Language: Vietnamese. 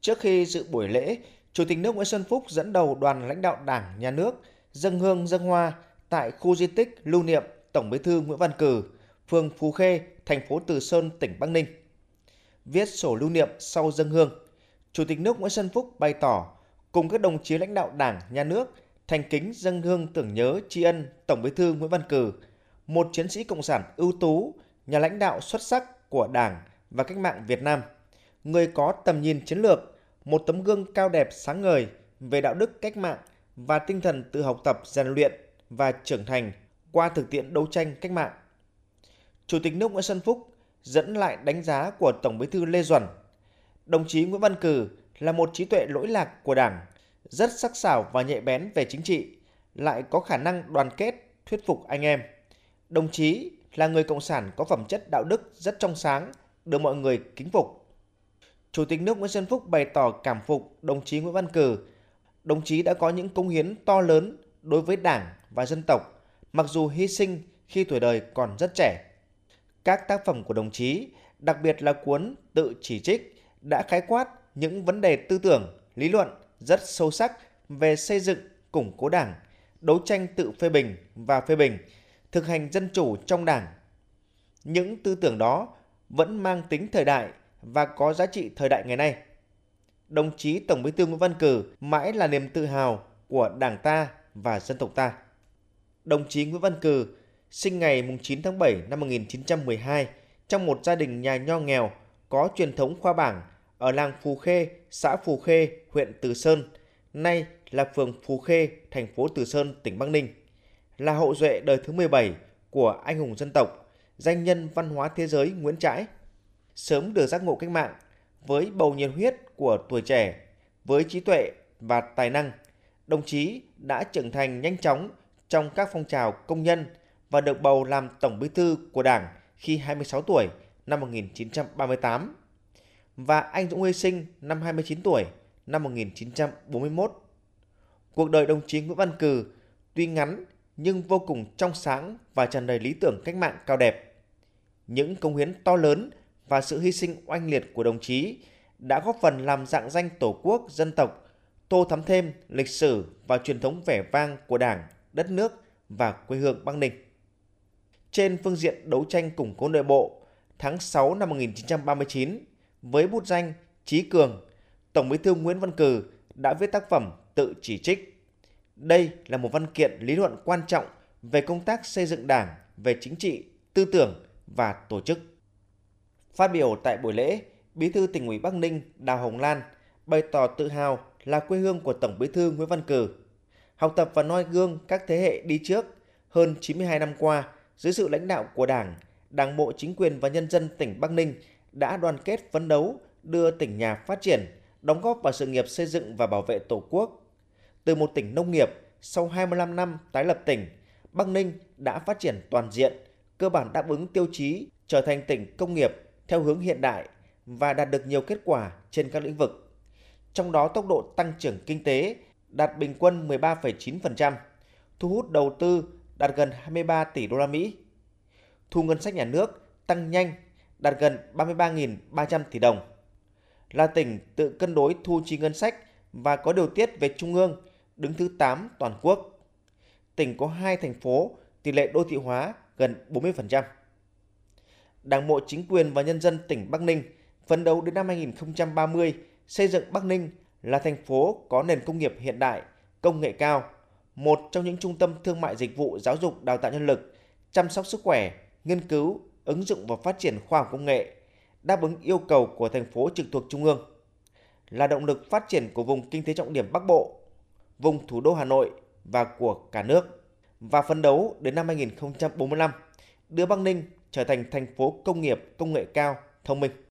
Trước khi dự buổi lễ, Chủ tịch nước Nguyễn Xuân Phúc dẫn đầu đoàn lãnh đạo Đảng, Nhà nước dâng hương dâng hoa tại khu di tích lưu niệm Tổng Bí thư Nguyễn Văn cử, phường Phú Khê, thành phố Từ Sơn, tỉnh Bắc Ninh. Viết sổ lưu niệm sau dâng hương, Chủ tịch nước Nguyễn Xuân Phúc bày tỏ cùng các đồng chí lãnh đạo Đảng, Nhà nước thành kính dâng hương tưởng nhớ tri ân Tổng Bí thư Nguyễn Văn cử một chiến sĩ cộng sản ưu tú, nhà lãnh đạo xuất sắc của Đảng và cách mạng Việt Nam, người có tầm nhìn chiến lược, một tấm gương cao đẹp sáng ngời về đạo đức cách mạng và tinh thần tự học tập rèn luyện và trưởng thành qua thực tiễn đấu tranh cách mạng. Chủ tịch nước Nguyễn Xuân Phúc dẫn lại đánh giá của Tổng Bí thư Lê Duẩn. Đồng chí Nguyễn Văn Cử là một trí tuệ lỗi lạc của Đảng, rất sắc sảo và nhạy bén về chính trị, lại có khả năng đoàn kết, thuyết phục anh em. Đồng chí là người cộng sản có phẩm chất đạo đức rất trong sáng, được mọi người kính phục. Chủ tịch nước Nguyễn Xuân Phúc bày tỏ cảm phục đồng chí Nguyễn Văn Cừ. Đồng chí đã có những công hiến to lớn đối với Đảng và dân tộc, mặc dù hy sinh khi tuổi đời còn rất trẻ. Các tác phẩm của đồng chí, đặc biệt là cuốn Tự chỉ trích, đã khái quát những vấn đề tư tưởng, lý luận rất sâu sắc về xây dựng, củng cố Đảng, đấu tranh tự phê bình và phê bình, thực hành dân chủ trong Đảng. Những tư tưởng đó vẫn mang tính thời đại và có giá trị thời đại ngày nay. Đồng chí Tổng Bí thư Nguyễn Văn cử mãi là niềm tự hào của Đảng ta và dân tộc ta. Đồng chí Nguyễn Văn cử sinh ngày 9 tháng 7 năm 1912 trong một gia đình nhà nho nghèo có truyền thống khoa bảng ở làng Phù Khê, xã Phù Khê, huyện Từ Sơn, nay là phường Phù Khê, thành phố Từ Sơn, tỉnh Bắc Ninh. Là hậu duệ đời thứ 17 của anh hùng dân tộc, danh nhân văn hóa thế giới Nguyễn Trãi – sớm được giác ngộ cách mạng với bầu nhiệt huyết của tuổi trẻ, với trí tuệ và tài năng, đồng chí đã trưởng thành nhanh chóng trong các phong trào công nhân và được bầu làm Tổng Bí thư của Đảng khi 26 tuổi năm 1938 và anh Dũng hy sinh năm 29 tuổi năm 1941. Cuộc đời đồng chí Nguyễn Văn Cừ tuy ngắn nhưng vô cùng trong sáng và tràn đầy lý tưởng cách mạng cao đẹp. Những công hiến to lớn và sự hy sinh oanh liệt của đồng chí đã góp phần làm dạng danh Tổ quốc, dân tộc, tô thắm thêm lịch sử và truyền thống vẻ vang của Đảng, đất nước và quê hương Bắc Ninh. Trên phương diện đấu tranh củng cố nội bộ, tháng 6 năm 1939, với bút danh Chí Cường, Tổng bí thư Nguyễn Văn Cừ đã viết tác phẩm tự chỉ trích. Đây là một văn kiện lý luận quan trọng về công tác xây dựng đảng, về chính trị, tư tưởng và tổ chức. Phát biểu tại buổi lễ, Bí thư tỉnh ủy Bắc Ninh Đào Hồng Lan bày tỏ tự hào là quê hương của Tổng Bí thư Nguyễn Văn Cử, Học tập và noi gương các thế hệ đi trước hơn 92 năm qua dưới sự lãnh đạo của Đảng, Đảng bộ chính quyền và nhân dân tỉnh Bắc Ninh đã đoàn kết phấn đấu đưa tỉnh nhà phát triển, đóng góp vào sự nghiệp xây dựng và bảo vệ Tổ quốc. Từ một tỉnh nông nghiệp, sau 25 năm tái lập tỉnh, Bắc Ninh đã phát triển toàn diện, cơ bản đáp ứng tiêu chí trở thành tỉnh công nghiệp theo hướng hiện đại và đạt được nhiều kết quả trên các lĩnh vực. Trong đó tốc độ tăng trưởng kinh tế đạt bình quân 13,9%, thu hút đầu tư đạt gần 23 tỷ đô la Mỹ. Thu ngân sách nhà nước tăng nhanh, đạt gần 33.300 tỷ đồng. Là tỉnh tự cân đối thu chi ngân sách và có điều tiết về trung ương, đứng thứ 8 toàn quốc. Tỉnh có hai thành phố tỷ lệ đô thị hóa gần 40%. Đảng bộ chính quyền và nhân dân tỉnh Bắc Ninh phấn đấu đến năm 2030 xây dựng Bắc Ninh là thành phố có nền công nghiệp hiện đại, công nghệ cao, một trong những trung tâm thương mại dịch vụ giáo dục đào tạo nhân lực, chăm sóc sức khỏe, nghiên cứu, ứng dụng và phát triển khoa học công nghệ, đáp ứng yêu cầu của thành phố trực thuộc trung ương, là động lực phát triển của vùng kinh tế trọng điểm Bắc Bộ, vùng thủ đô Hà Nội và của cả nước. Và phấn đấu đến năm 2045 đưa Bắc Ninh trở thành thành phố công nghiệp công nghệ cao, thông minh.